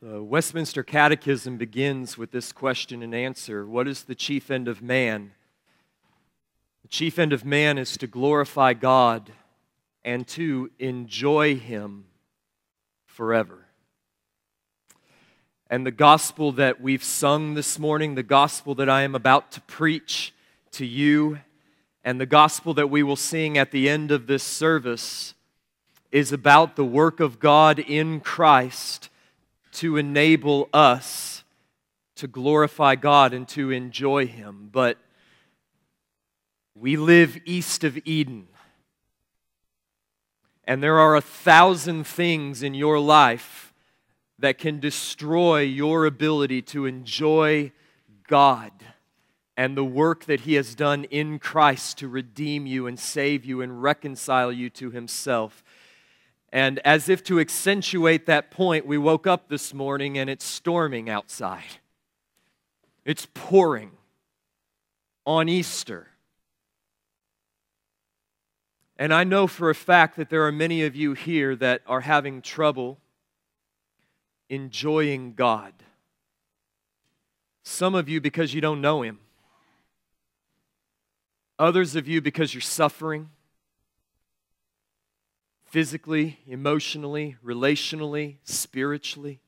The Westminster Catechism begins with this question and answer What is the chief end of man? The chief end of man is to glorify God and to enjoy Him forever. And the gospel that we've sung this morning, the gospel that I am about to preach to you, and the gospel that we will sing at the end of this service is about the work of God in Christ to enable us to glorify God and to enjoy Him. But we live east of Eden. And there are a thousand things in your life that can destroy your ability to enjoy God and the work that He has done in Christ to redeem you and save you and reconcile you to Himself. And as if to accentuate that point, we woke up this morning and it's storming outside. It's pouring on Easter. And I know for a fact that there are many of you here that are having trouble enjoying God. Some of you because you don't know Him, others of you because you're suffering physically, emotionally, relationally, spiritually.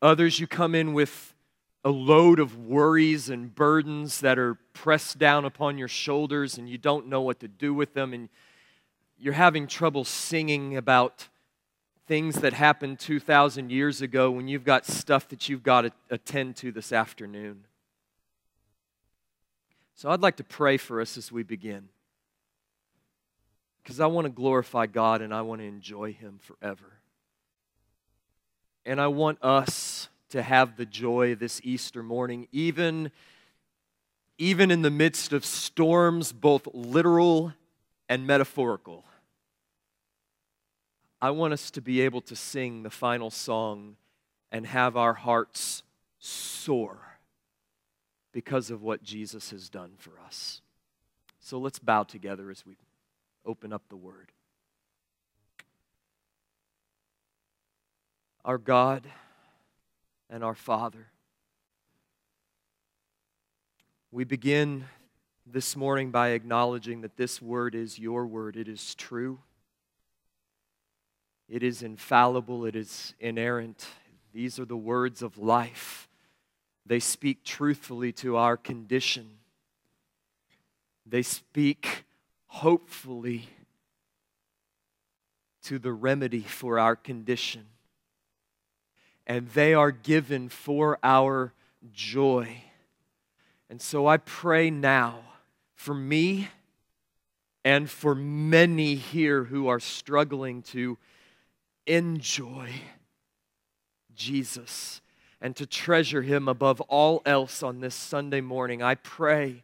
Others, you come in with a load of worries and burdens that are pressed down upon your shoulders and you don't know what to do with them, and you're having trouble singing about things that happened 2,000 years ago when you've got stuff that you've got to attend to this afternoon. So I'd like to pray for us as we begin because I want to glorify God and I want to enjoy Him forever. And I want us to have the joy this Easter morning, even, even in the midst of storms, both literal and metaphorical. I want us to be able to sing the final song and have our hearts soar because of what Jesus has done for us. So let's bow together as we open up the Word. Our God and our Father, we begin this morning by acknowledging that this Word is your Word. It is true, it is infallible, it is inerrant. These are the words of life. They speak truthfully to our condition. They speak hopefully to the remedy for our condition. And they are given for our joy. And so I pray now for me and for many here who are struggling to enjoy Jesus and to treasure him above all else on this Sunday morning. I pray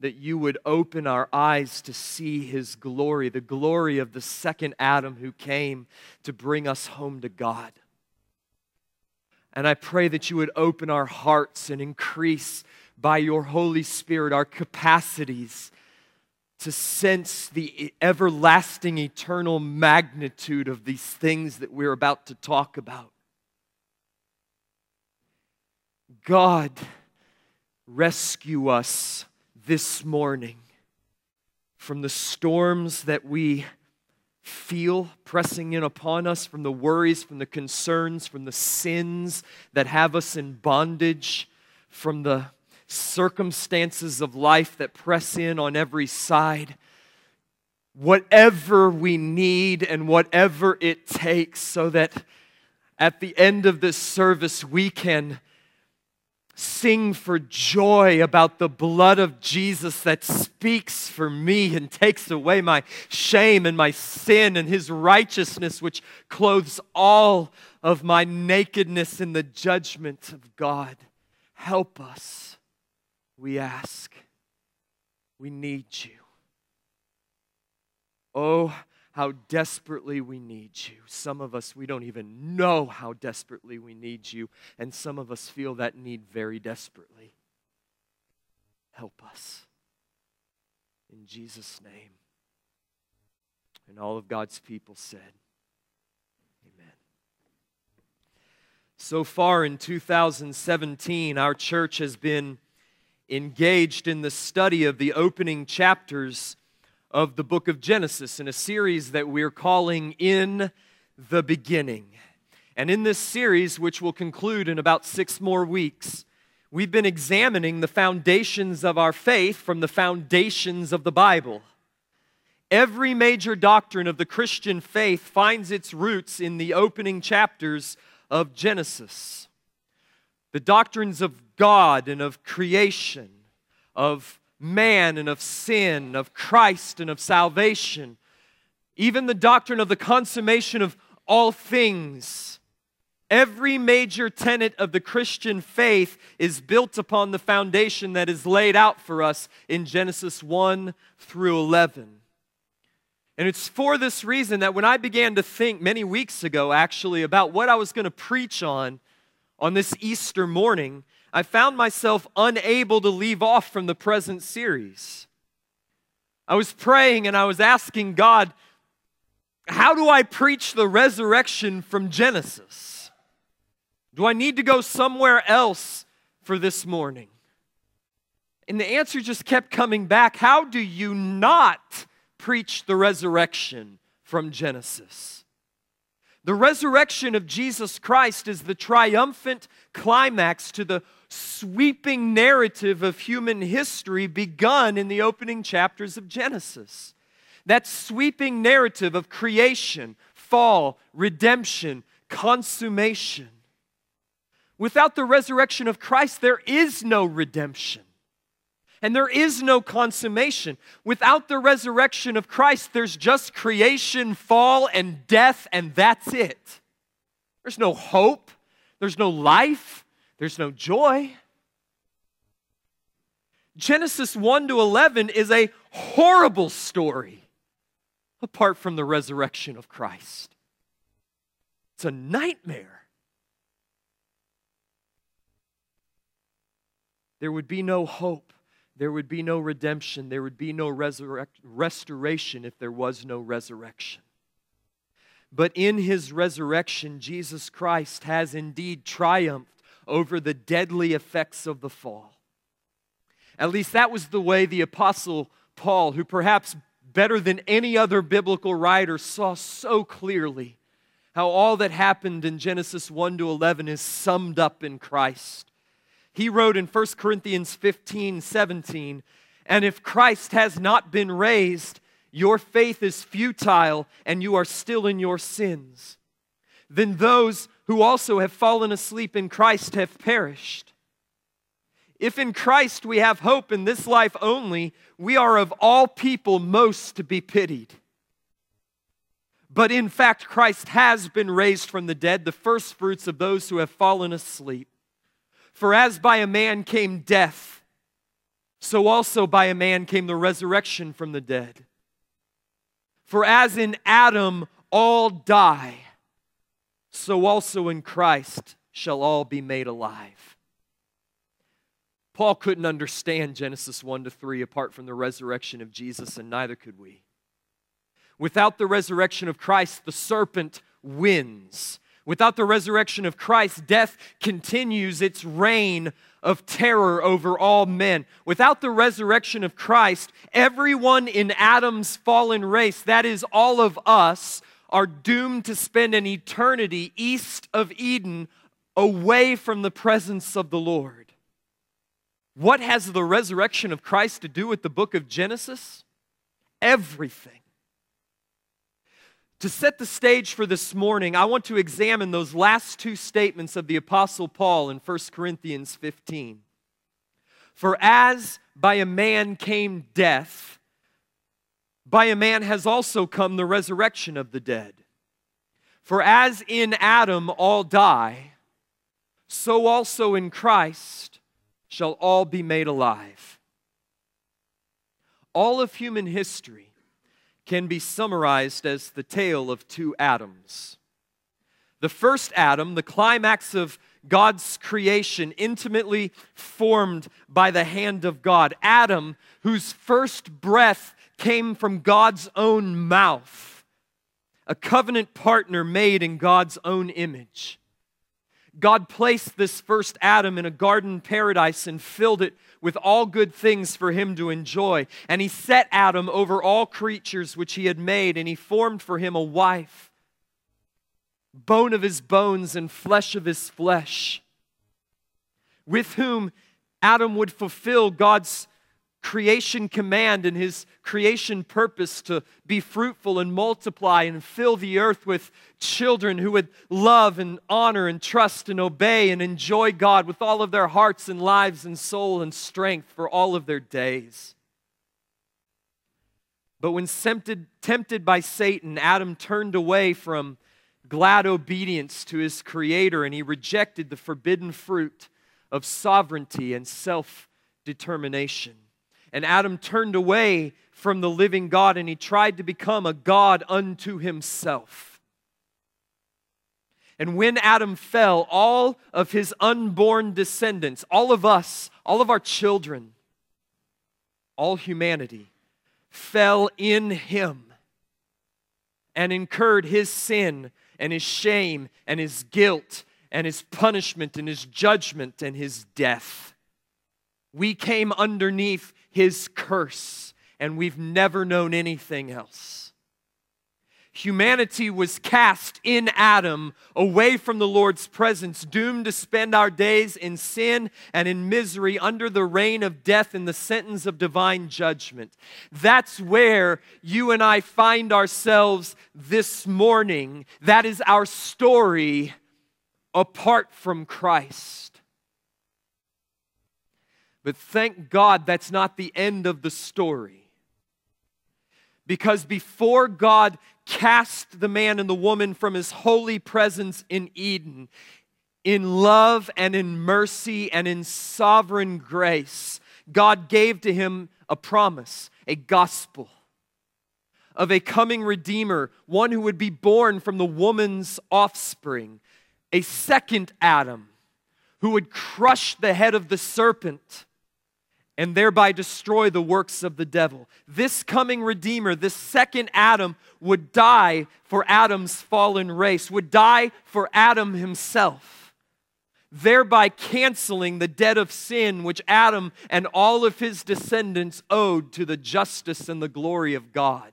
that you would open our eyes to see his glory, the glory of the second Adam who came to bring us home to God. And I pray that you would open our hearts and increase by your Holy Spirit our capacities to sense the everlasting, eternal magnitude of these things that we're about to talk about. God, rescue us this morning from the storms that we feel pressing in upon us, from the worries, from the concerns, from the sins that have us in bondage, from the circumstances of life that press in on every side. Whatever we need and whatever it takes, so that at the end of this service we can sing for joy about the blood of Jesus that speaks for me and takes away my shame and my sin and his righteousness, which clothes all of my nakedness in the judgment of God. Help us, we ask. We need you. Oh, how desperately we need you. Some of us, we don't even know how desperately we need you, and some of us feel that need very desperately. Help us. In Jesus' name. And all of God's people said, Amen. So far in 2017, our church has been engaged in the study of the opening chapters of the book of Genesis in a series that we're calling In the Beginning. And in this series, which will conclude in about six more weeks, we've been examining the foundations of our faith from the foundations of the Bible. Every major doctrine of the Christian faith finds its roots in the opening chapters of Genesis. The doctrines of God and of creation, of man and of sin, of Christ and of salvation, even the doctrine of the consummation of all things. Every major tenet of the Christian faith is built upon the foundation that is laid out for us in Genesis 1 through 11. And it's for this reason that when I began to think many weeks ago, actually, about what I was going to preach on on this Easter morning, I found myself unable to leave off from the present series. I was praying and I was asking God, how do I preach the resurrection from Genesis? Do I need to go somewhere else for this morning? And the answer just kept coming back. How do you not preach the resurrection from Genesis. The resurrection of Jesus Christ is the triumphant climax to the sweeping narrative of human history begun in the opening chapters of Genesis. That sweeping narrative of creation, fall, redemption, consummation. Without the resurrection of Christ, there is no redemption and there is no consummation. Without the resurrection of Christ, there's just creation, fall, and death, and that's it. There's no hope, there's no life, there's no joy. Genesis 1 to 11 is a horrible story apart from the resurrection of Christ. It's a nightmare. There would be no hope there would be no redemption, there would be no resurrect, restoration if there was no resurrection. But in his resurrection, Jesus Christ has indeed triumphed over the deadly effects of the fall. At least that was the way the Apostle Paul, who perhaps better than any other biblical writer saw so clearly how all that happened in Genesis 1 to 11 is summed up in Christ. He wrote in 1 Corinthians 15 17, and if Christ has not been raised, your faith is futile and you are still in your sins. Then those who also have fallen asleep in Christ have perished. If in Christ we have hope in this life only, we are of all people most to be pitied. But in fact, Christ has been raised from the dead, the firstfruits of those who have fallen asleep. For as by a man came death, so also by a man came the resurrection from the dead. For as in Adam all die, so also in Christ shall all be made alive. Paul couldn't understand Genesis 1 to 3 apart from the resurrection of Jesus, and neither could we. Without the resurrection of Christ, the serpent wins. Without the resurrection of Christ, death continues its reign of terror over all men. Without the resurrection of Christ, everyone in Adam's fallen race, that is, all of us, are doomed to spend an eternity east of Eden, away from the presence of the Lord. What has the resurrection of Christ to do with the book of Genesis? Everything. To set the stage for this morning, I want to examine those last two statements of the Apostle Paul in 1 Corinthians 15. For as by a man came death, by a man has also come the resurrection of the dead. For as in Adam all die, so also in Christ shall all be made alive. All of human history can be summarized as the tale of two Adams. The first Adam, the climax of God's creation, intimately formed by the hand of God. Adam, whose first breath came from God's own mouth, a covenant partner made in God's own image. God placed this first Adam in a garden paradise and filled it with all good things for him to enjoy. And he set Adam over all creatures which he had made, and he formed for him a wife, bone of his bones and flesh of his flesh, with whom Adam would fulfill God's creation command and his creation purpose to be fruitful and multiply and fill the earth with children who would love and honor and trust and obey and enjoy God with all of their hearts and lives and soul and strength for all of their days. But when tempted, tempted by Satan, Adam turned away from glad obedience to his creator and he rejected the forbidden fruit of sovereignty and self determination. And Adam turned away from the living God and he tried to become a God unto himself. And when Adam fell, all of his unborn descendants, all of us, all of our children, all humanity, fell in him and incurred his sin and his shame and his guilt and his punishment and his judgment and his death. We came underneath his curse, and we've never known anything else. Humanity was cast in Adam away from the Lord's presence, doomed to spend our days in sin and in misery under the reign of death and the sentence of divine judgment. That's where you and I find ourselves this morning. That is our story apart from Christ. But thank God that's not the end of the story. Because before God cast the man and the woman from his holy presence in Eden, in love and in mercy and in sovereign grace, God gave to him a promise, a gospel of a coming Redeemer, one who would be born from the woman's offspring, a second Adam who would crush the head of the serpent and thereby destroy the works of the devil. This coming Redeemer, this second Adam, would die for Adam's fallen race, would die for Adam himself, thereby canceling the debt of sin which Adam and all of his descendants owed to the justice and the glory of God.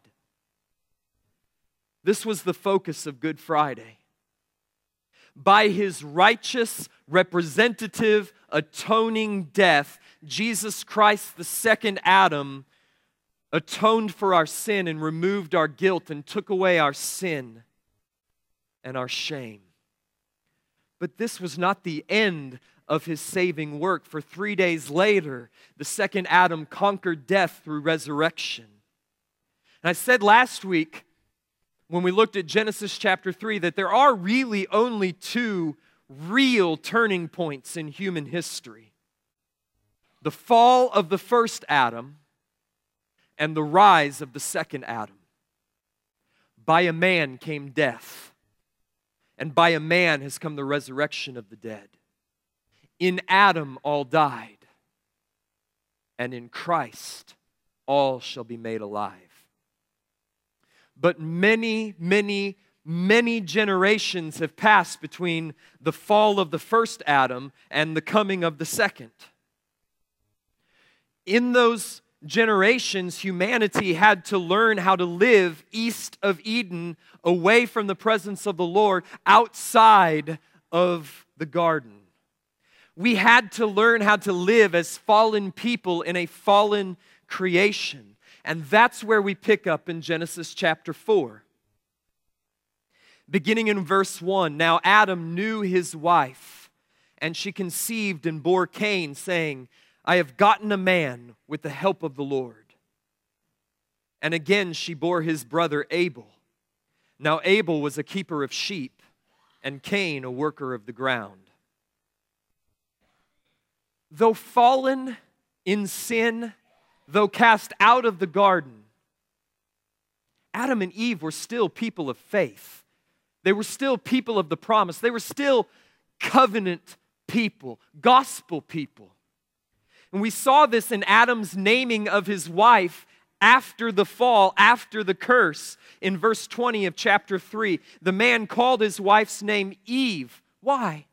This was the focus of Good Friday. By his righteous, representative, atoning death, Jesus Christ, the second Adam, atoned for our sin and removed our guilt and took away our sin and our shame. But this was not the end of his saving work, for three days later, the second Adam conquered death through resurrection. And I said last week, when we looked at Genesis chapter 3, that there are really only two real turning points in human history the fall of the first Adam and the rise of the second Adam. By a man came death, and by a man has come the resurrection of the dead. In Adam all died, and in Christ all shall be made alive. But many, many, many generations have passed between the fall of the first Adam and the coming of the second in those generations, humanity had to learn how to live east of Eden, away from the presence of the Lord, outside of the garden. We had to learn how to live as fallen people in a fallen creation. And that's where we pick up in Genesis chapter 4. Beginning in verse 1 Now Adam knew his wife, and she conceived and bore Cain, saying, I have gotten a man with the help of the Lord. And again she bore his brother Abel. Now Abel was a keeper of sheep, and Cain a worker of the ground. Though fallen in sin, though cast out of the garden, Adam and Eve were still people of faith. They were still people of the promise. They were still covenant people, gospel people. And we saw this in Adam's naming of his wife after the fall, after the curse, in verse 20 of chapter 3. The man called his wife's name Eve. Why?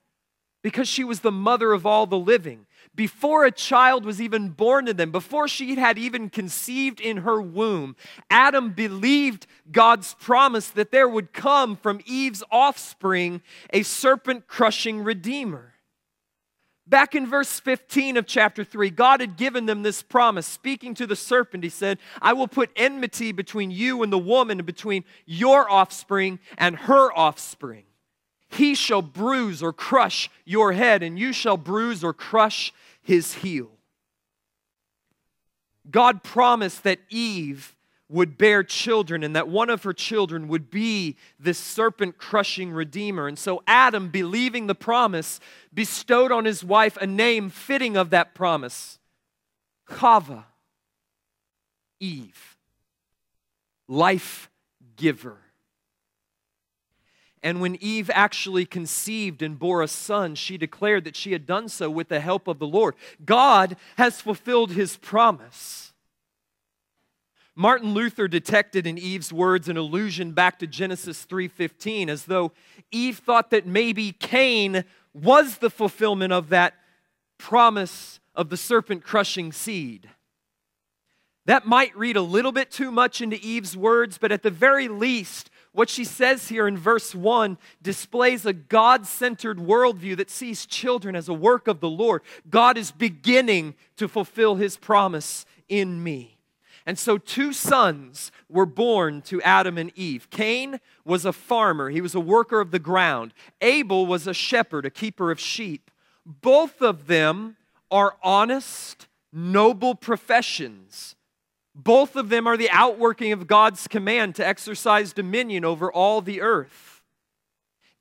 because she was the mother of all the living. Before a child was even born to them, before she had even conceived in her womb, Adam believed God's promise that there would come from Eve's offspring a serpent crushing redeemer. Back in verse 15 of chapter 3, God had given them this promise. Speaking to the serpent, he said, I will put enmity between you and the woman, and between your offspring and her offspring. He shall bruise or crush your head, and you shall bruise or crush his heel. God promised that Eve would bear children and that one of her children would be this serpent crushing redeemer. And so Adam, believing the promise, bestowed on his wife a name fitting of that promise Chava, Eve, life giver. And when Eve actually conceived and bore a son, she declared that she had done so with the help of the Lord. God has fulfilled his promise. Martin Luther detected in Eve's words an allusion back to Genesis 3:15 as though Eve thought that maybe Cain was the fulfillment of that promise of the serpent crushing seed. That might read a little bit too much into Eve's words, but at the very least, what she says here in verse 1 displays a God centered worldview that sees children as a work of the Lord. God is beginning to fulfill his promise in me. And so, two sons were born to Adam and Eve. Cain was a farmer, he was a worker of the ground. Abel was a shepherd, a keeper of sheep. Both of them are honest, noble professions. Both of them are the outworking of God's command to exercise dominion over all the earth.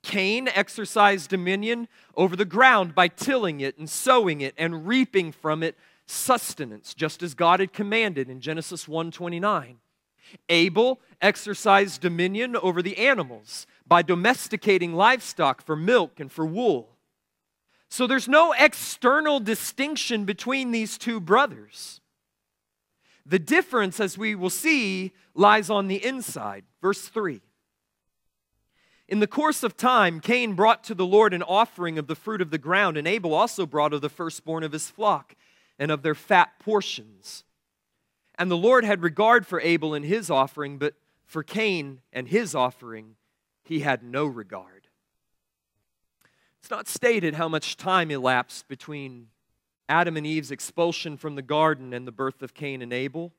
Cain exercised dominion over the ground by tilling it and sowing it and reaping from it sustenance, just as God had commanded in Genesis 1:29. Abel exercised dominion over the animals by domesticating livestock for milk and for wool. So there's no external distinction between these two brothers. The difference, as we will see, lies on the inside. Verse 3. In the course of time, Cain brought to the Lord an offering of the fruit of the ground, and Abel also brought of the firstborn of his flock and of their fat portions. And the Lord had regard for Abel and his offering, but for Cain and his offering, he had no regard. It's not stated how much time elapsed between Adam and Eve's expulsion from the garden and the birth of Cain and Abel.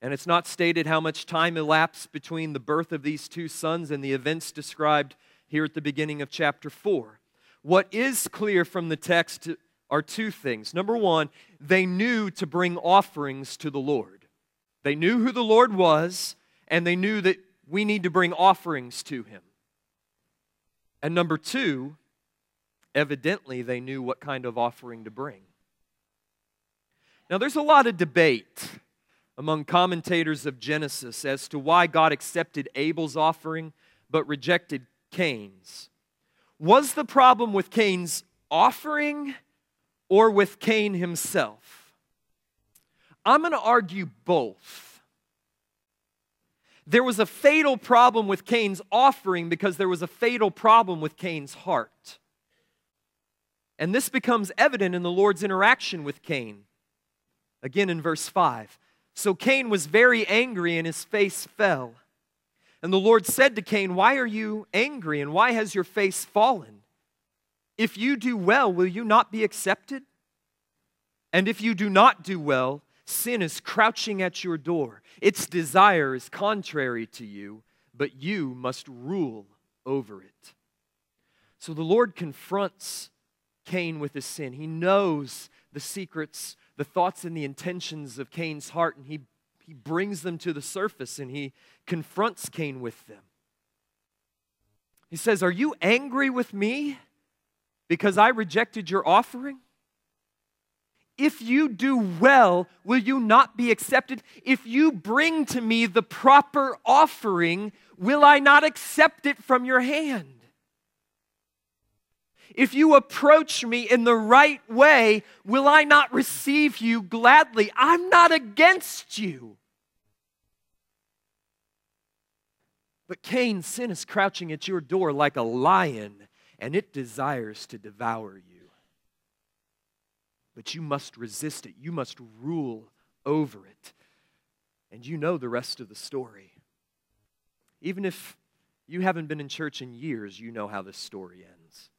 And it's not stated how much time elapsed between the birth of these two sons and the events described here at the beginning of chapter 4. What is clear from the text are two things. Number one, they knew to bring offerings to the Lord. They knew who the Lord was, and they knew that we need to bring offerings to him. And number two, evidently they knew what kind of offering to bring. Now, there's a lot of debate among commentators of Genesis as to why God accepted Abel's offering but rejected Cain's. Was the problem with Cain's offering or with Cain himself? I'm going to argue both. There was a fatal problem with Cain's offering because there was a fatal problem with Cain's heart. And this becomes evident in the Lord's interaction with Cain. Again in verse 5. So Cain was very angry and his face fell. And the Lord said to Cain, Why are you angry and why has your face fallen? If you do well, will you not be accepted? And if you do not do well, sin is crouching at your door. Its desire is contrary to you, but you must rule over it. So the Lord confronts Cain with his sin. He knows the secrets, the thoughts, and the intentions of Cain's heart, and he, he brings them to the surface and he confronts Cain with them. He says, Are you angry with me because I rejected your offering? If you do well, will you not be accepted? If you bring to me the proper offering, will I not accept it from your hand? If you approach me in the right way, will I not receive you gladly? I'm not against you. But Cain, sin is crouching at your door like a lion and it desires to devour you. But you must resist it, you must rule over it. And you know the rest of the story. Even if you haven't been in church in years, you know how this story ends.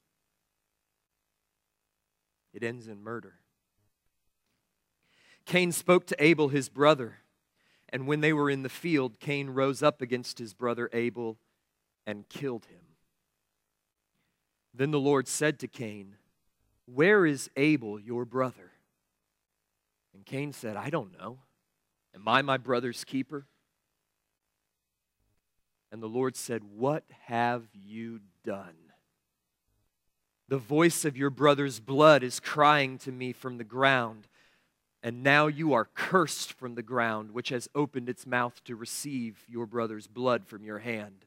It ends in murder. Cain spoke to Abel, his brother, and when they were in the field, Cain rose up against his brother Abel and killed him. Then the Lord said to Cain, Where is Abel, your brother? And Cain said, I don't know. Am I my brother's keeper? And the Lord said, What have you done? The voice of your brother's blood is crying to me from the ground, and now you are cursed from the ground, which has opened its mouth to receive your brother's blood from your hand.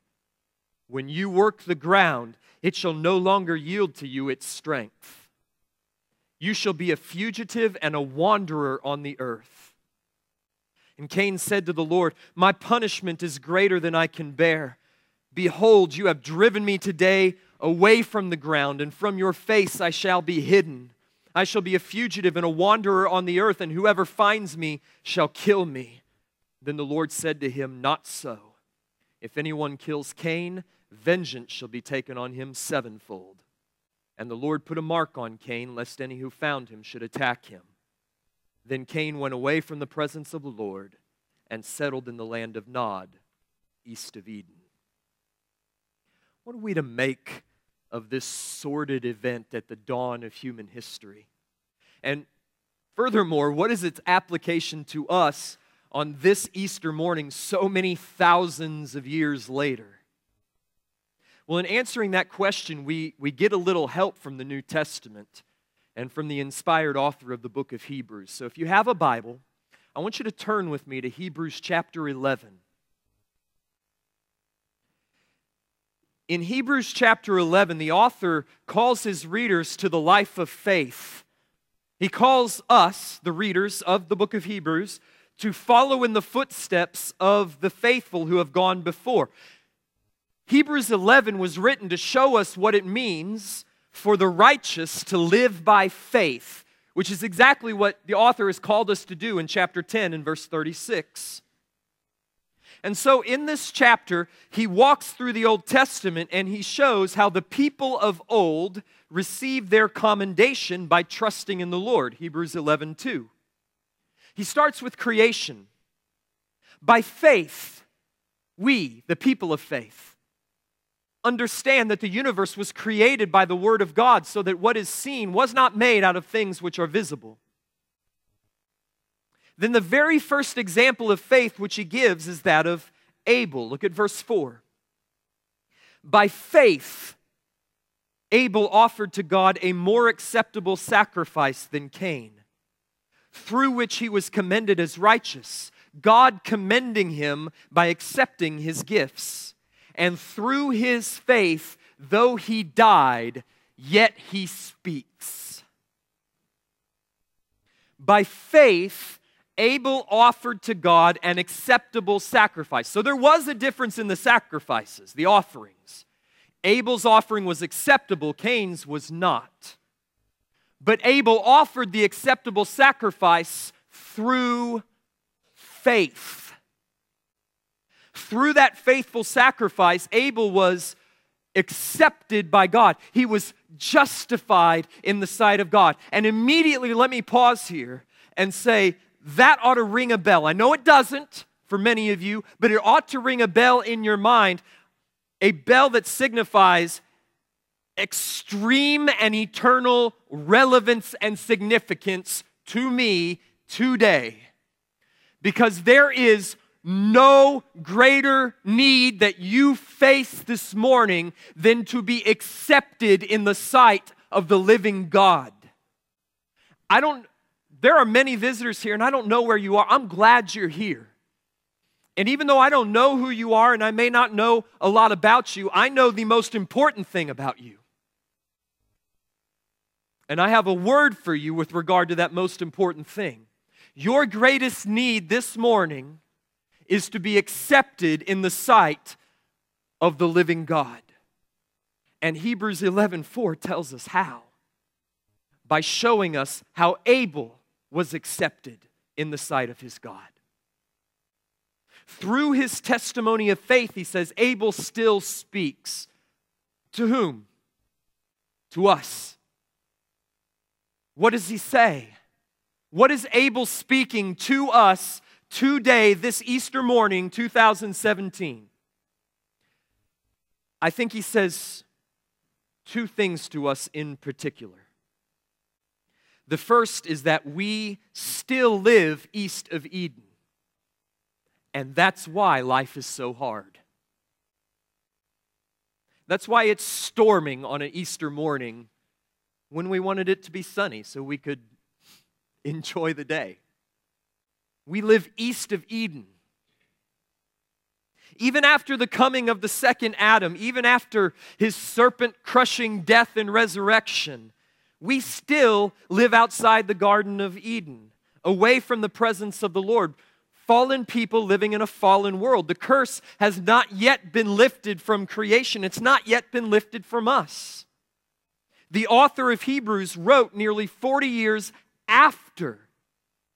When you work the ground, it shall no longer yield to you its strength. You shall be a fugitive and a wanderer on the earth. And Cain said to the Lord, My punishment is greater than I can bear. Behold, you have driven me today away from the ground, and from your face I shall be hidden. I shall be a fugitive and a wanderer on the earth, and whoever finds me shall kill me. Then the Lord said to him, Not so. If anyone kills Cain, vengeance shall be taken on him sevenfold. And the Lord put a mark on Cain, lest any who found him should attack him. Then Cain went away from the presence of the Lord and settled in the land of Nod, east of Eden. What are we to make of this sordid event at the dawn of human history? And furthermore, what is its application to us on this Easter morning so many thousands of years later? Well, in answering that question, we, we get a little help from the New Testament and from the inspired author of the book of Hebrews. So if you have a Bible, I want you to turn with me to Hebrews chapter 11. In Hebrews chapter 11, the author calls his readers to the life of faith. He calls us, the readers of the book of Hebrews, to follow in the footsteps of the faithful who have gone before. Hebrews 11 was written to show us what it means for the righteous to live by faith, which is exactly what the author has called us to do in chapter 10 and verse 36. And so, in this chapter, he walks through the Old Testament and he shows how the people of old received their commendation by trusting in the Lord. Hebrews 11 2. He starts with creation. By faith, we, the people of faith, understand that the universe was created by the Word of God so that what is seen was not made out of things which are visible. Then the very first example of faith which he gives is that of Abel. Look at verse 4. By faith, Abel offered to God a more acceptable sacrifice than Cain, through which he was commended as righteous, God commending him by accepting his gifts and through his faith, though he died, yet he speaks. By faith, Abel offered to God an acceptable sacrifice. So there was a difference in the sacrifices, the offerings. Abel's offering was acceptable, Cain's was not. But Abel offered the acceptable sacrifice through faith through that faithful sacrifice, Abel was accepted by God. He was justified in the sight of God. And immediately, let me pause here and say that ought to ring a bell. I know it doesn't for many of you, but it ought to ring a bell in your mind, a bell that signifies extreme and eternal relevance and significance to me today. Because there is no greater need that you face this morning than to be accepted in the sight of the living God. I don't, there are many visitors here, and I don't know where you are. I'm glad you're here. And even though I don't know who you are and I may not know a lot about you, I know the most important thing about you. And I have a word for you with regard to that most important thing. Your greatest need this morning is to be accepted in the sight of the living God. And Hebrews 11:4 tells us how. By showing us how Abel was accepted in the sight of his God. Through his testimony of faith, he says, Abel still speaks. To whom? To us. What does he say? What is Abel speaking to us today, this Easter morning, 2017? I think he says two things to us in particular. The first is that we still live east of Eden. And that's why life is so hard. That's why it's storming on an Easter morning when we wanted it to be sunny so we could enjoy the day. We live east of Eden. Even after the coming of the second Adam, even after his serpent crushing death and resurrection, we still live outside the Garden of Eden, away from the presence of the Lord. Fallen people living in a fallen world. The curse has not yet been lifted from creation, it's not yet been lifted from us. The author of Hebrews wrote nearly 40 years after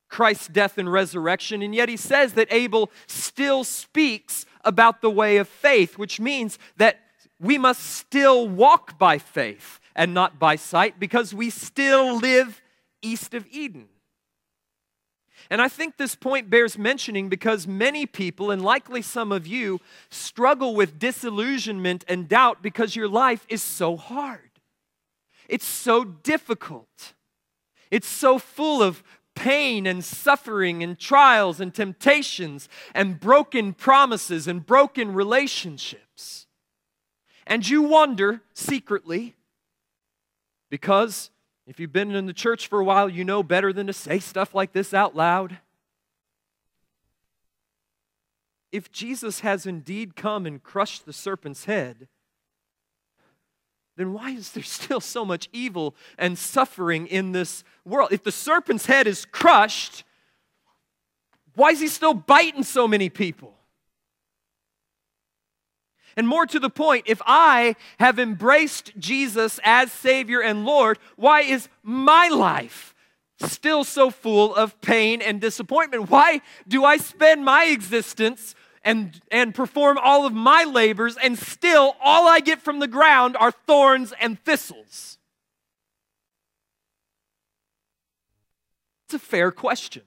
Christ's death and resurrection, and yet he says that Abel still speaks about the way of faith, which means that we must still walk by faith and not by sight because we still live east of Eden. And I think this point bears mentioning because many people, and likely some of you, struggle with disillusionment and doubt because your life is so hard. It's so difficult. It's so full of pain and suffering and trials and temptations and broken promises and broken relationships. And you wonder secretly, because if you've been in the church for a while, you know better than to say stuff like this out loud. If Jesus has indeed come and crushed the serpent's head, then why is there still so much evil and suffering in this world? If the serpent's head is crushed, why is he still biting so many people? And more to the point, if I have embraced Jesus as Savior and Lord, why is my life still so full of pain and disappointment? Why do I spend my existence and, and perform all of my labors, and still all I get from the ground are thorns and thistles? It's a fair question.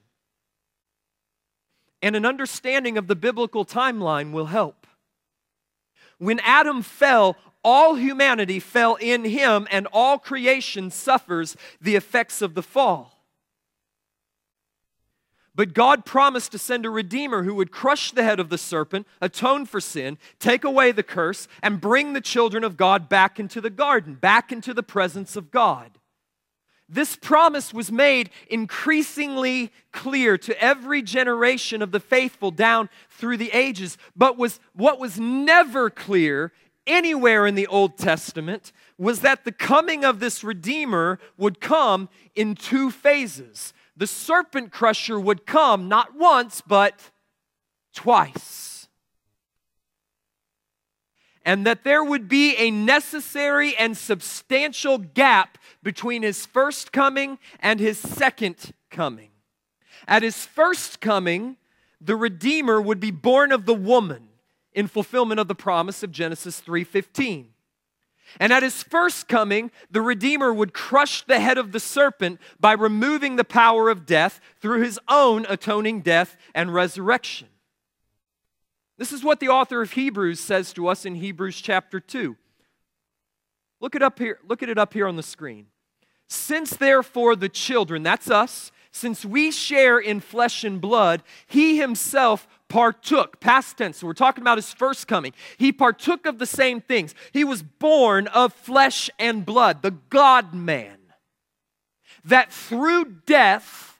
And an understanding of the biblical timeline will help. When Adam fell, all humanity fell in him, and all creation suffers the effects of the fall. But God promised to send a Redeemer who would crush the head of the serpent, atone for sin, take away the curse, and bring the children of God back into the garden, back into the presence of God. This promise was made increasingly clear to every generation of the faithful down through the ages. But was, what was never clear anywhere in the Old Testament was that the coming of this Redeemer would come in two phases the serpent crusher would come not once, but twice. And that there would be a necessary and substantial gap between his first coming and his second coming. At his first coming, the Redeemer would be born of the woman in fulfillment of the promise of Genesis 3:15. And at his first coming, the Redeemer would crush the head of the serpent by removing the power of death through his own atoning death and resurrection. This is what the author of Hebrews says to us in Hebrews chapter 2. Look it up here, look at it up here on the screen. Since therefore the children, that's us, since we share in flesh and blood, he himself partook, past tense, we're talking about his first coming. He partook of the same things. He was born of flesh and blood, the God man, that through death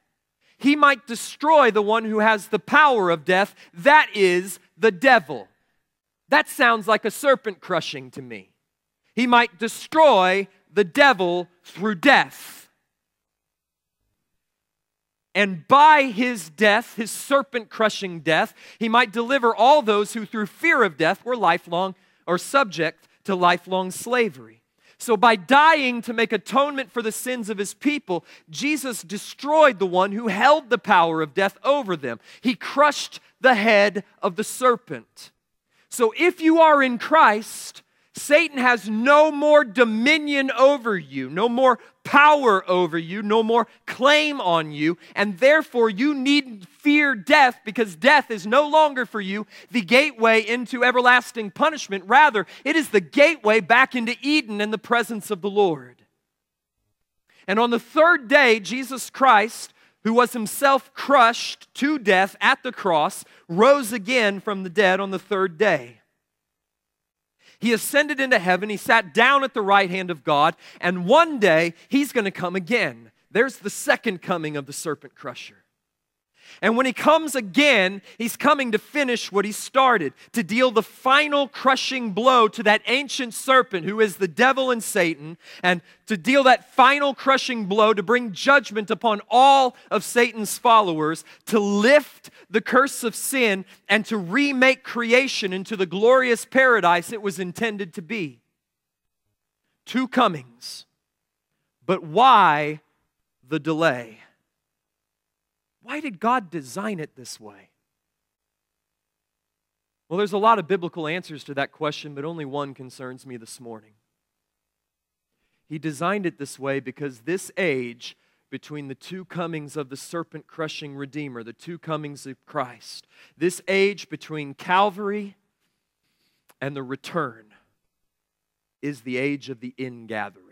he might destroy the one who has the power of death, that is the devil. That sounds like a serpent crushing to me. He might destroy the devil through death. And by his death, his serpent crushing death, he might deliver all those who, through fear of death, were lifelong or subject to lifelong slavery. So, by dying to make atonement for the sins of his people, Jesus destroyed the one who held the power of death over them. He crushed the head of the serpent. So, if you are in Christ, Satan has no more dominion over you, no more power over you, no more claim on you, and therefore you need fear death because death is no longer for you the gateway into everlasting punishment. Rather, it is the gateway back into Eden in the presence of the Lord. And on the third day, Jesus Christ, who was himself crushed to death at the cross, rose again from the dead on the third day. He ascended into heaven. He sat down at the right hand of God. And one day, he's going to come again. There's the second coming of the serpent crusher. And when he comes again, he's coming to finish what he started, to deal the final crushing blow to that ancient serpent who is the devil and Satan, and to deal that final crushing blow to bring judgment upon all of Satan's followers, to lift the curse of sin, and to remake creation into the glorious paradise it was intended to be. Two comings. But why the delay? Why did God design it this way? Well, there's a lot of biblical answers to that question, but only one concerns me this morning. He designed it this way because this age between the two comings of the serpent crushing Redeemer, the two comings of Christ, this age between Calvary and the return, is the age of the ingathering.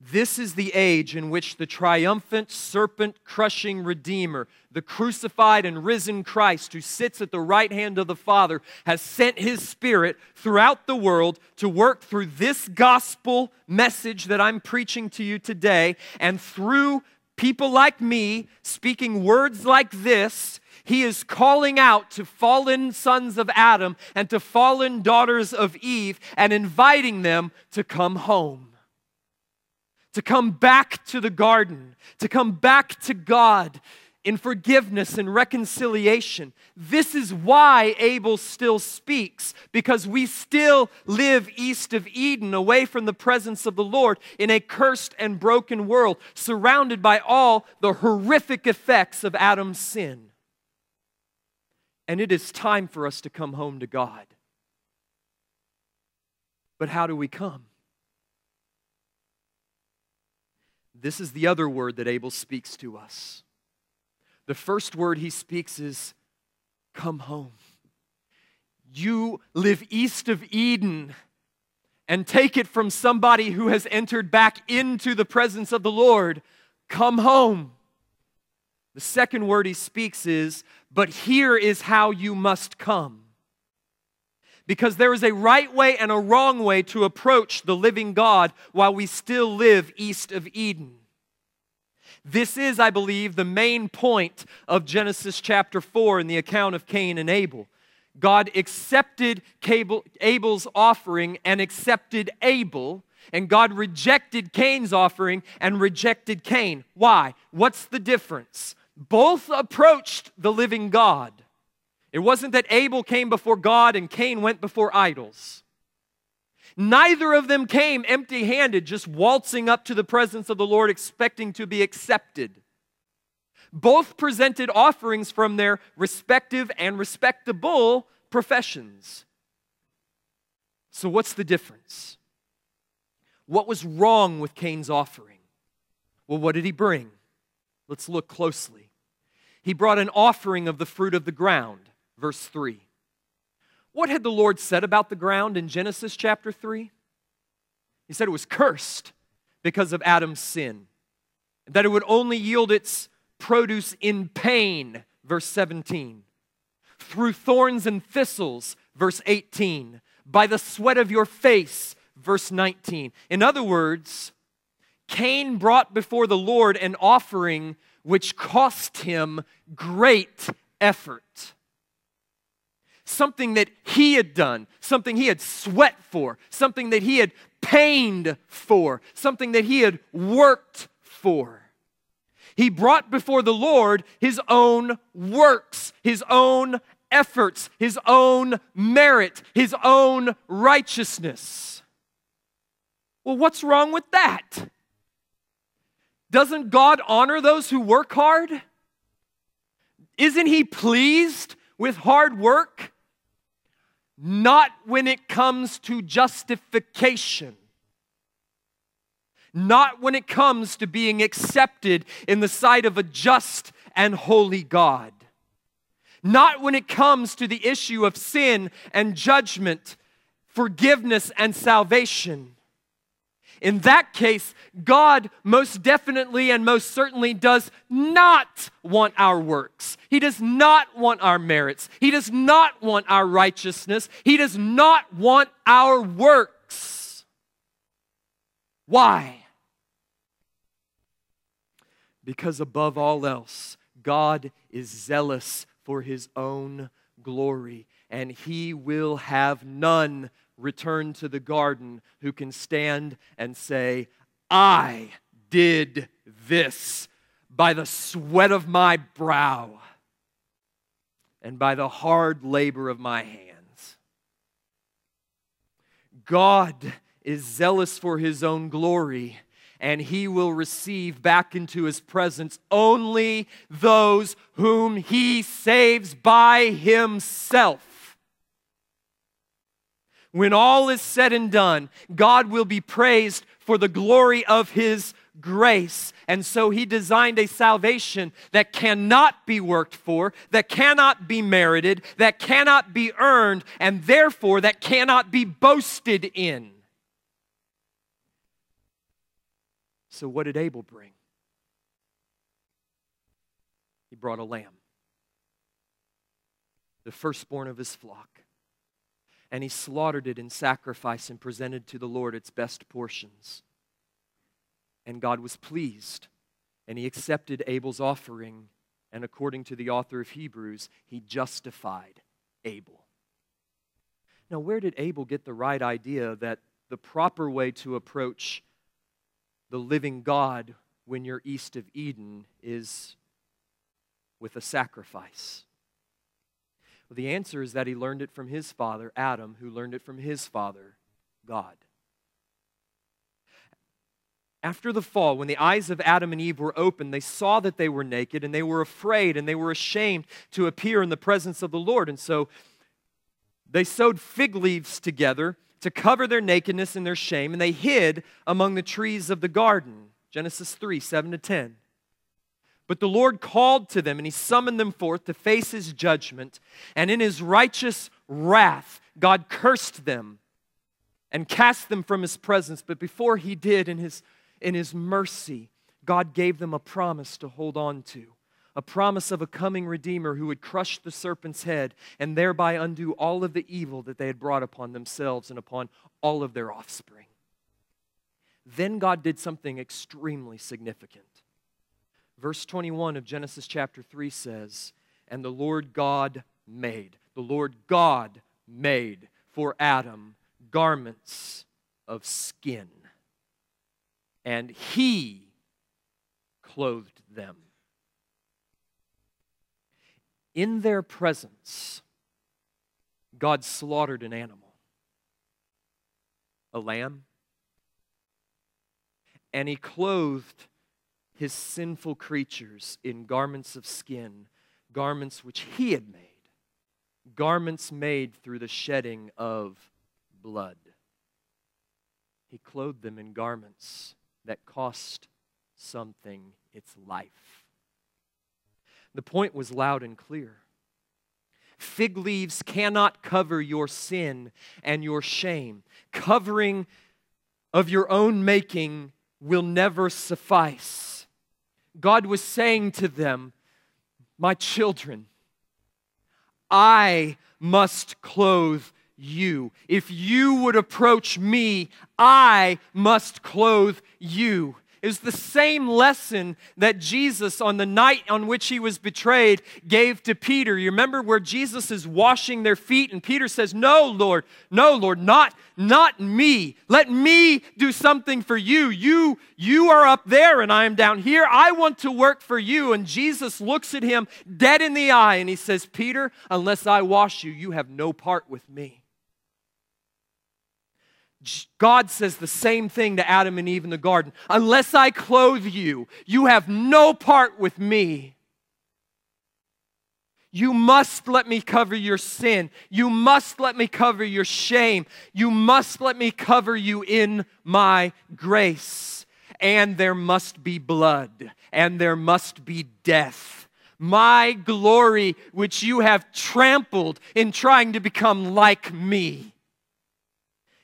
This is the age in which the triumphant, serpent crushing Redeemer, the crucified and risen Christ who sits at the right hand of the Father, has sent his Spirit throughout the world to work through this gospel message that I'm preaching to you today. And through people like me speaking words like this, he is calling out to fallen sons of Adam and to fallen daughters of Eve and inviting them to come home to come back to the garden, to come back to God in forgiveness and reconciliation. This is why Abel still speaks, because we still live east of Eden, away from the presence of the Lord, in a cursed and broken world, surrounded by all the horrific effects of Adam's sin. And it is time for us to come home to God. But how do we come? This is the other word that Abel speaks to us. The first word he speaks is, Come home. You live east of Eden and take it from somebody who has entered back into the presence of the Lord. Come home. The second word he speaks is, But here is how you must come because there is a right way and a wrong way to approach the living God while we still live east of Eden. This is, I believe, the main point of Genesis chapter 4 in the account of Cain and Abel. God accepted Abel's offering and accepted Abel, and God rejected Cain's offering and rejected Cain. Why? What's the difference? Both approached the living God. It wasn't that Abel came before God and Cain went before idols. Neither of them came empty handed, just waltzing up to the presence of the Lord expecting to be accepted. Both presented offerings from their respective and respectable professions. So, what's the difference? What was wrong with Cain's offering? Well, what did he bring? Let's look closely. He brought an offering of the fruit of the ground verse 3. What had the Lord said about the ground in Genesis chapter 3? He said it was cursed because of Adam's sin, that it would only yield its produce in pain, verse 17, through thorns and thistles, verse 18, by the sweat of your face, verse 19. In other words, Cain brought before the Lord an offering which cost him great effort something that he had done, something he had sweat for, something that he had pained for, something that he had worked for. He brought before the Lord his own works, his own efforts, his own merit, his own righteousness. Well, what's wrong with that? Doesn't God honor those who work hard? Isn't he pleased with hard work? Not when it comes to justification. Not when it comes to being accepted in the sight of a just and holy God. Not when it comes to the issue of sin and judgment, forgiveness and salvation. In that case, God most definitely and most certainly does not want our works. He does not want our merits. He does not want our righteousness. He does not want our works. Why? Because above all else, God is zealous for his own glory, and he will have none return to the garden who can stand and say, I did this by the sweat of my brow and by the hard labor of my hands. God is zealous for his own glory, and he will receive back into his presence only those whom he saves by himself. When all is said and done, God will be praised for the glory of His grace. And so He designed a salvation that cannot be worked for, that cannot be merited, that cannot be earned, and therefore that cannot be boasted in. So, what did Abel bring? He brought a lamb, the firstborn of his flock and he slaughtered it in sacrifice and presented to the Lord its best portions. And God was pleased, and he accepted Abel's offering, and according to the author of Hebrews, he justified Abel. Now, where did Abel get the right idea that the proper way to approach the living God when you're east of Eden is with a sacrifice? Well, the answer is that he learned it from his father, Adam, who learned it from his father, God. After the fall, when the eyes of Adam and Eve were opened, they saw that they were naked and they were afraid and they were ashamed to appear in the presence of the Lord. And so they sewed fig leaves together to cover their nakedness and their shame, and they hid among the trees of the garden. Genesis 3 7 to 10. But the Lord called to them and he summoned them forth to face his judgment. And in his righteous wrath, God cursed them and cast them from his presence. But before he did, in his, in his mercy, God gave them a promise to hold on to a promise of a coming Redeemer who would crush the serpent's head and thereby undo all of the evil that they had brought upon themselves and upon all of their offspring. Then God did something extremely significant. Verse 21 of Genesis chapter 3 says, And the Lord God made, the Lord God made for Adam garments of skin, and he clothed them. In their presence, God slaughtered an animal, a lamb, and he clothed his sinful creatures in garments of skin, garments which he had made, garments made through the shedding of blood. He clothed them in garments that cost something its life. The point was loud and clear. Fig leaves cannot cover your sin and your shame. Covering of your own making will never suffice. God was saying to them, My children, I must clothe you. If you would approach me, I must clothe you. Is the same lesson that Jesus, on the night on which he was betrayed, gave to Peter. You remember where Jesus is washing their feet, and Peter says, No, Lord, no, Lord, not, not me. Let me do something for you. You, you are up there, and I am down here. I want to work for you. And Jesus looks at him dead in the eye, and he says, Peter, unless I wash you, you have no part with me. God says the same thing to Adam and Eve in the garden. Unless I clothe you, you have no part with me. You must let me cover your sin. You must let me cover your shame. You must let me cover you in my grace. And there must be blood, and there must be death. My glory, which you have trampled in trying to become like me.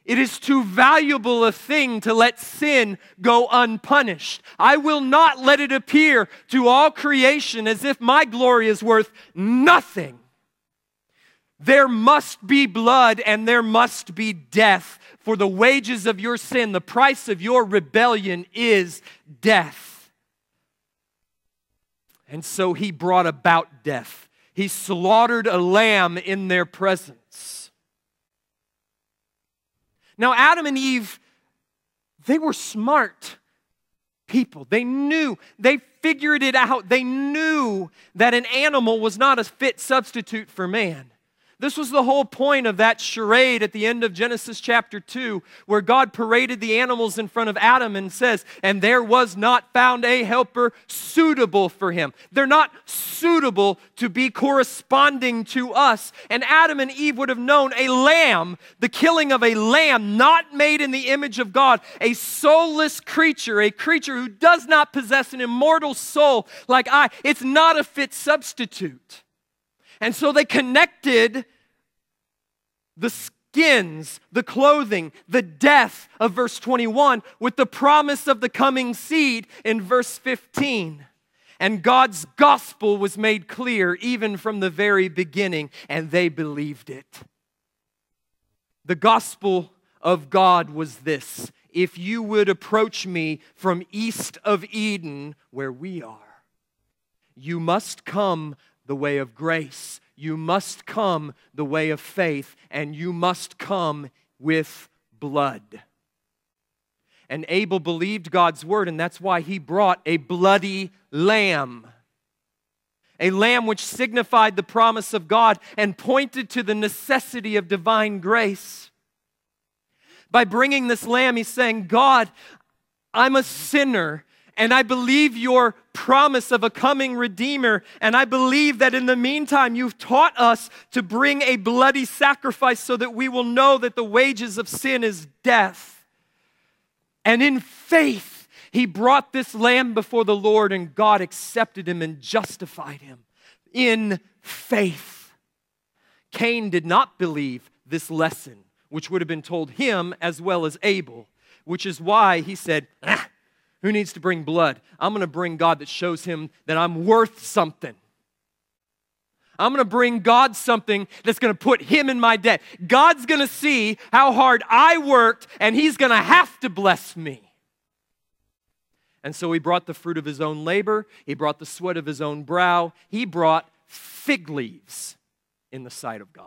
It is too valuable a thing to let sin go unpunished. I will not let it appear to all creation as if my glory is worth nothing. There must be blood and there must be death, for the wages of your sin, the price of your rebellion is death. And so he brought about death. He slaughtered a lamb in their presence. Now, Adam and Eve, they were smart people. They knew, they figured it out. They knew that an animal was not a fit substitute for man. This was the whole point of that charade at the end of Genesis chapter 2, where God paraded the animals in front of Adam and says, And there was not found a helper suitable for him. They're not suitable to be corresponding to us. And Adam and Eve would have known a lamb, the killing of a lamb not made in the image of God, a soulless creature, a creature who does not possess an immortal soul like I. It's not a fit substitute. And so they connected the skins, the clothing, the death of verse 21 with the promise of the coming seed in verse 15. And God's gospel was made clear even from the very beginning, and they believed it. The gospel of God was this if you would approach me from east of Eden, where we are, you must come the way of grace. You must come the way of faith, and you must come with blood. And Abel believed God's word, and that's why he brought a bloody lamb. A lamb which signified the promise of God and pointed to the necessity of divine grace. By bringing this lamb, he's saying, God, I'm a sinner and I believe your promise of a coming Redeemer. And I believe that in the meantime, you've taught us to bring a bloody sacrifice so that we will know that the wages of sin is death. And in faith, he brought this lamb before the Lord, and God accepted him and justified him in faith. Cain did not believe this lesson, which would have been told him as well as Abel, which is why he said, ah, who needs to bring blood? I'm going to bring God that shows him that I'm worth something. I'm going to bring God something that's going to put him in my debt. God's going to see how hard I worked, and he's going to have to bless me. And so he brought the fruit of his own labor, he brought the sweat of his own brow, he brought fig leaves in the sight of God.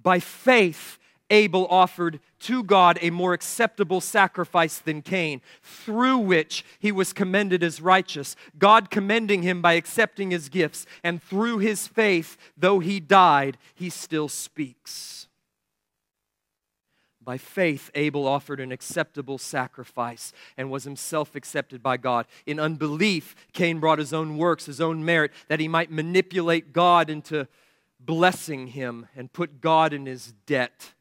By faith, Abel offered to God a more acceptable sacrifice than Cain, through which he was commended as righteous, God commending him by accepting his gifts, and through his faith, though he died, he still speaks. By faith, Abel offered an acceptable sacrifice and was himself accepted by God. In unbelief, Cain brought his own works, his own merit, that he might manipulate God into blessing him and put God in his debt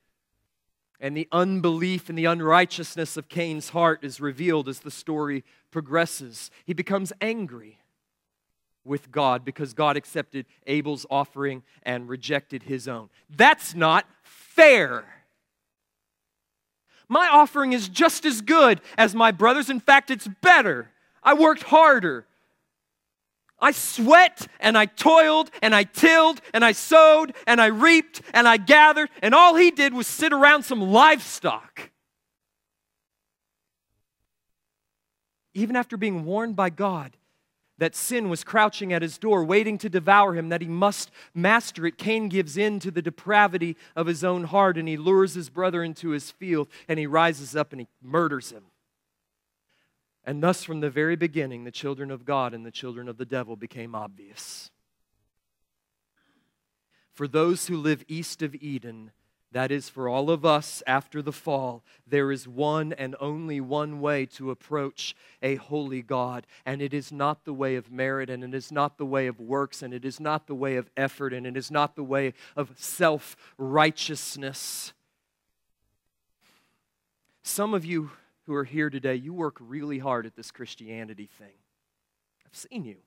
and the unbelief and the unrighteousness of Cain's heart is revealed as the story progresses. He becomes angry with God because God accepted Abel's offering and rejected his own. That's not fair. My offering is just as good as my brother's. In fact, it's better. I worked harder. I sweat and I toiled and I tilled and I sowed and I reaped and I gathered, and all he did was sit around some livestock. even after being warned by God that sin was crouching at his door, waiting to devour him, that he must master it, Cain gives in to the depravity of his own heart and he lures his brother into his field and he rises up and he murders him. And thus, from the very beginning, the children of God and the children of the devil became obvious. For those who live east of Eden, that is, for all of us after the fall, there is one and only one way to approach a holy God. And it is not the way of merit, and it is not the way of works, and it is not the way of effort, and it is not the way of self righteousness. Some of you who are here today, you work really hard at this Christianity thing. I've seen you.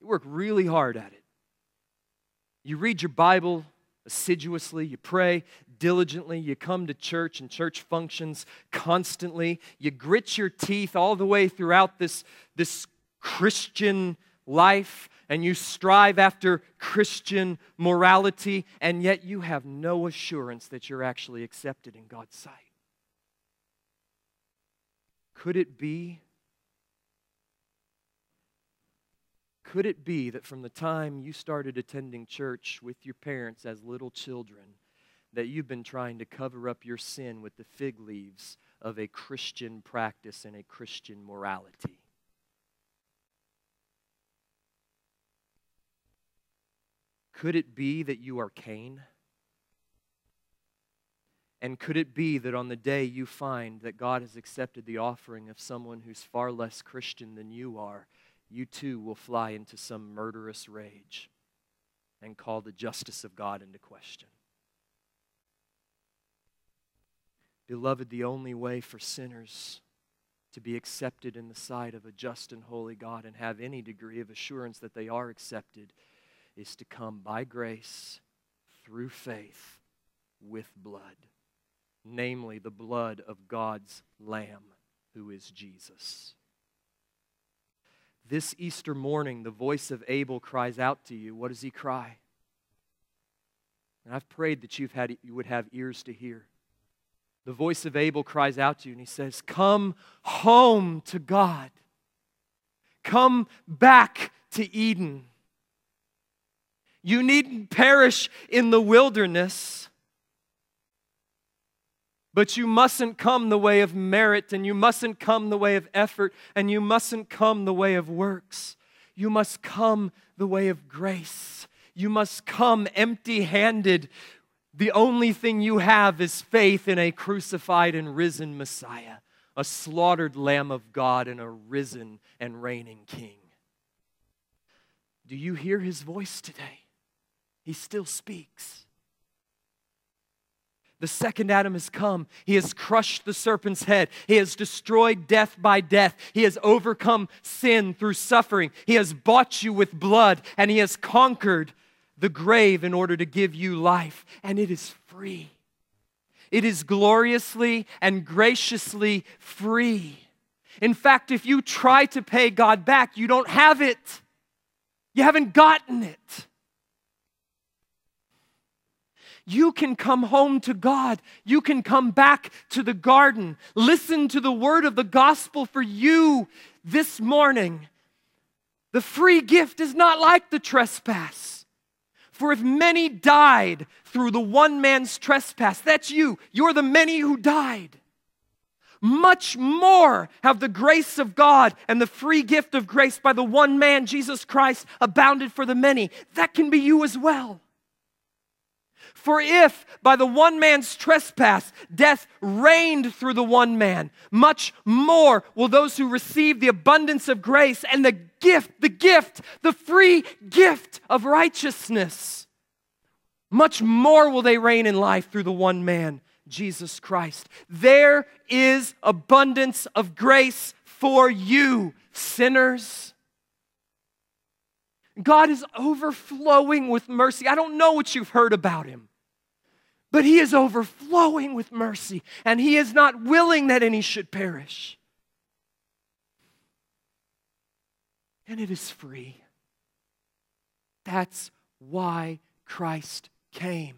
You work really hard at it. You read your Bible assiduously, you pray diligently, you come to church and church functions constantly, you grit your teeth all the way throughout this, this Christian life, and you strive after Christian morality, and yet you have no assurance that you're actually accepted in God's sight. Could it be Could it be that from the time you started attending church with your parents as little children, that you've been trying to cover up your sin with the fig leaves of a Christian practice and a Christian morality? Could it be that you are Cain? And could it be that on the day you find that God has accepted the offering of someone who's far less Christian than you are, you too will fly into some murderous rage and call the justice of God into question. Beloved, the only way for sinners to be accepted in the sight of a just and holy God and have any degree of assurance that they are accepted is to come by grace through faith with blood, namely the blood of God's Lamb, who is Jesus. This Easter morning, the voice of Abel cries out to you. What does he cry? And I've prayed that you've had, you would have ears to hear. The voice of Abel cries out to you and he says, Come home to God. Come back to Eden. You needn't perish in the wilderness. But you mustn't come the way of merit, and you mustn't come the way of effort, and you mustn't come the way of works. You must come the way of grace. You must come empty handed. The only thing you have is faith in a crucified and risen Messiah, a slaughtered Lamb of God, and a risen and reigning King. Do you hear his voice today? He still speaks. The second Adam has come. He has crushed the serpent's head. He has destroyed death by death. He has overcome sin through suffering. He has bought you with blood, and He has conquered the grave in order to give you life. And it is free. It is gloriously and graciously free. In fact, if you try to pay God back, you don't have it. You haven't gotten it. You can come home to God. You can come back to the garden. Listen to the word of the gospel for you this morning. The free gift is not like the trespass. For if many died through the one man's trespass, that's you, you're the many who died. Much more have the grace of God and the free gift of grace by the one man, Jesus Christ, abounded for the many. That can be you as well. For if by the one man's trespass death reigned through the one man, much more will those who receive the abundance of grace and the gift, the gift, the free gift of righteousness, much more will they reign in life through the one man, Jesus Christ. There is abundance of grace for you, sinners. God is overflowing with mercy. I don't know what you've heard about him. But he is overflowing with mercy, and he is not willing that any should perish. And it is free. That's why Christ came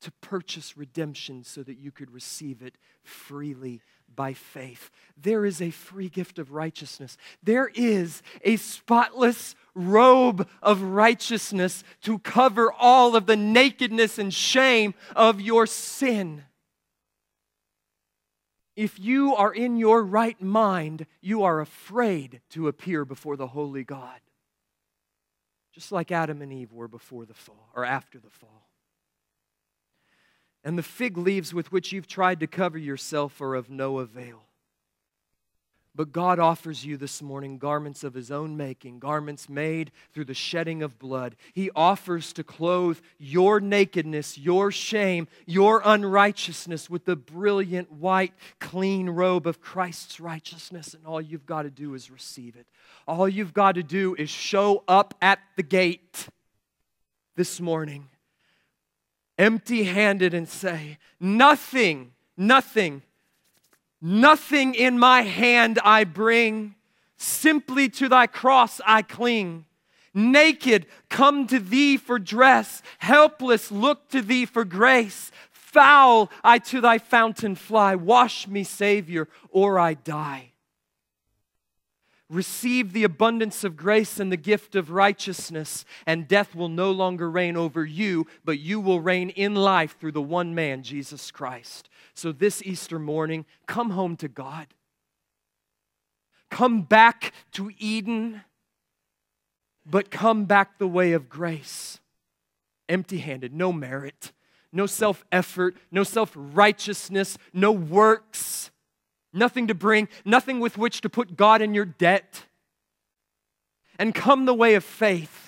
to purchase redemption so that you could receive it freely by faith. There is a free gift of righteousness. There is a spotless robe of righteousness to cover all of the nakedness and shame of your sin. If you are in your right mind, you are afraid to appear before the holy God. Just like Adam and Eve were before the fall or after the fall. And the fig leaves with which you've tried to cover yourself are of no avail. But God offers you this morning garments of His own making, garments made through the shedding of blood. He offers to clothe your nakedness, your shame, your unrighteousness with the brilliant white, clean robe of Christ's righteousness. And all you've got to do is receive it. All you've got to do is show up at the gate this morning, empty handed, and say, Nothing, nothing Nothing in my hand I bring, simply to thy cross I cling. Naked, come to thee for dress, helpless, look to thee for grace. Foul, I to thy fountain fly. Wash me, Savior, or I die. Receive the abundance of grace and the gift of righteousness, and death will no longer reign over you, but you will reign in life through the one man, Jesus Christ. So this Easter morning, come home to God. Come back to Eden, but come back the way of grace. Empty handed, no merit, no self effort, no self righteousness, no works, nothing to bring, nothing with which to put God in your debt. And come the way of faith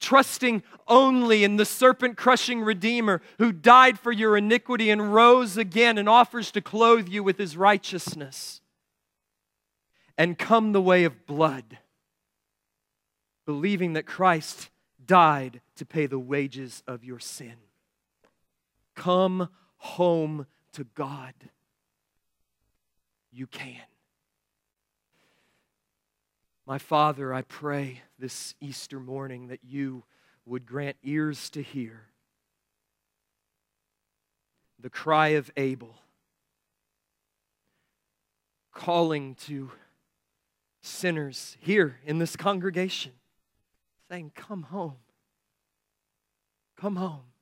trusting only in the serpent crushing Redeemer who died for your iniquity and rose again and offers to clothe you with his righteousness. And come the way of blood, believing that Christ died to pay the wages of your sin. Come home to God. You can. My Father, I pray this Easter morning that you would grant ears to hear the cry of Abel, calling to sinners here in this congregation, saying, Come home. Come home.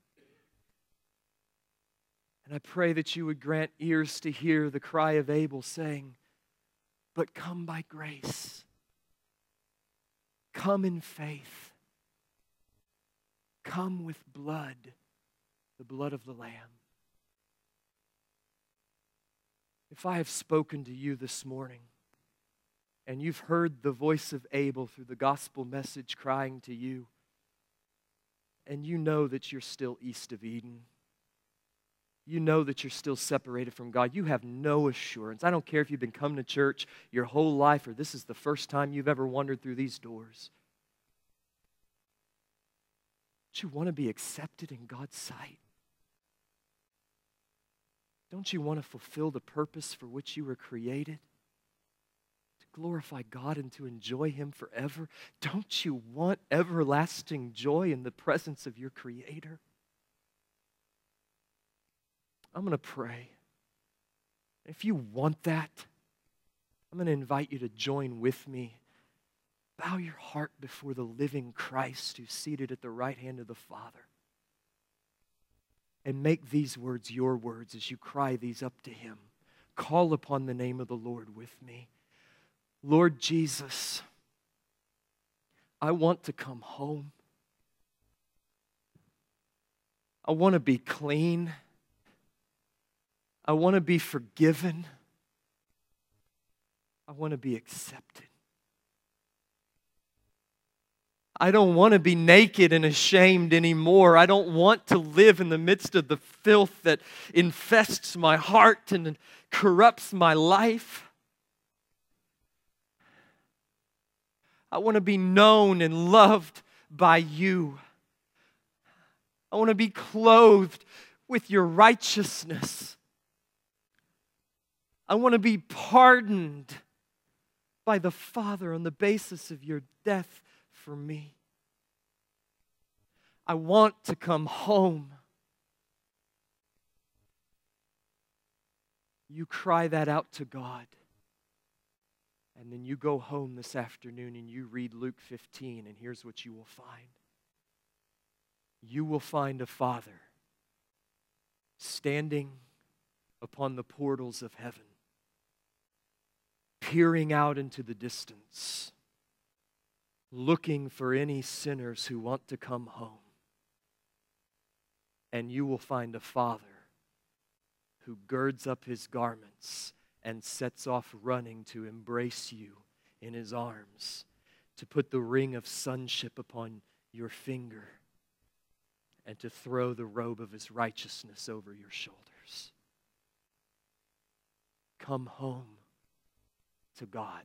And I pray that you would grant ears to hear the cry of Abel saying, But come by grace. Come in faith. Come with blood, the blood of the Lamb. If I have spoken to you this morning, and you've heard the voice of Abel through the gospel message crying to you, and you know that you're still east of Eden, you know that you're still separated from God. You have no assurance. I don't care if you've been coming to church your whole life or this is the first time you've ever wandered through these doors. Don't you want to be accepted in God's sight? Don't you want to fulfill the purpose for which you were created? To glorify God and to enjoy Him forever? Don't you want everlasting joy in the presence of your Creator? I'm going to pray. If you want that, I'm going to invite you to join with me. Bow your heart before the living Christ who's seated at the right hand of the Father. And make these words your words as you cry these up to Him. Call upon the name of the Lord with me. Lord Jesus, I want to come home. I want to be clean. I want to be forgiven. I want to be accepted. I don't want to be naked and ashamed anymore. I don't want to live in the midst of the filth that infests my heart and corrupts my life. I want to be known and loved by you. I want to be clothed with your righteousness. I want to be pardoned by the Father on the basis of your death for me. I want to come home. You cry that out to God. And then you go home this afternoon and you read Luke 15, and here's what you will find you will find a Father standing upon the portals of heaven peering out into the distance, looking for any sinners who want to come home. And you will find a father who girds up his garments and sets off running to embrace you in his arms, to put the ring of sonship upon your finger, and to throw the robe of his righteousness over your shoulders. Come home to God.